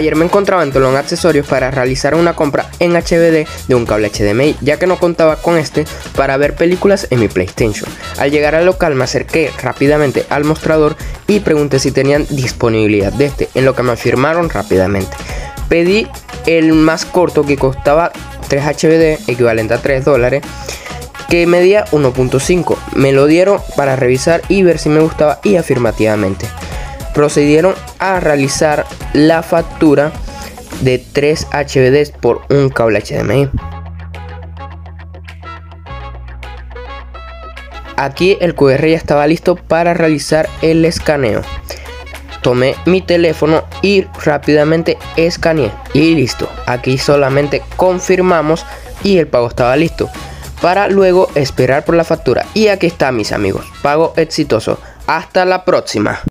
Ayer me encontraba en Tolón Accesorios para realizar una compra en HBD de un cable HDMI, ya que no contaba con este para ver películas en mi PlayStation. Al llegar al local me acerqué rápidamente al mostrador y pregunté si tenían disponibilidad de este, en lo que me afirmaron rápidamente. Pedí el más corto que costaba 3 HBD, equivalente a 3 dólares, que medía 1.5. Me lo dieron para revisar y ver si me gustaba y afirmativamente procedieron a realizar la factura de 3 HBDs por un cable HDMI. Aquí el QR ya estaba listo para realizar el escaneo. Tomé mi teléfono y rápidamente escaneé y listo. Aquí solamente confirmamos y el pago estaba listo para luego esperar por la factura. Y aquí está mis amigos, pago exitoso. Hasta la próxima.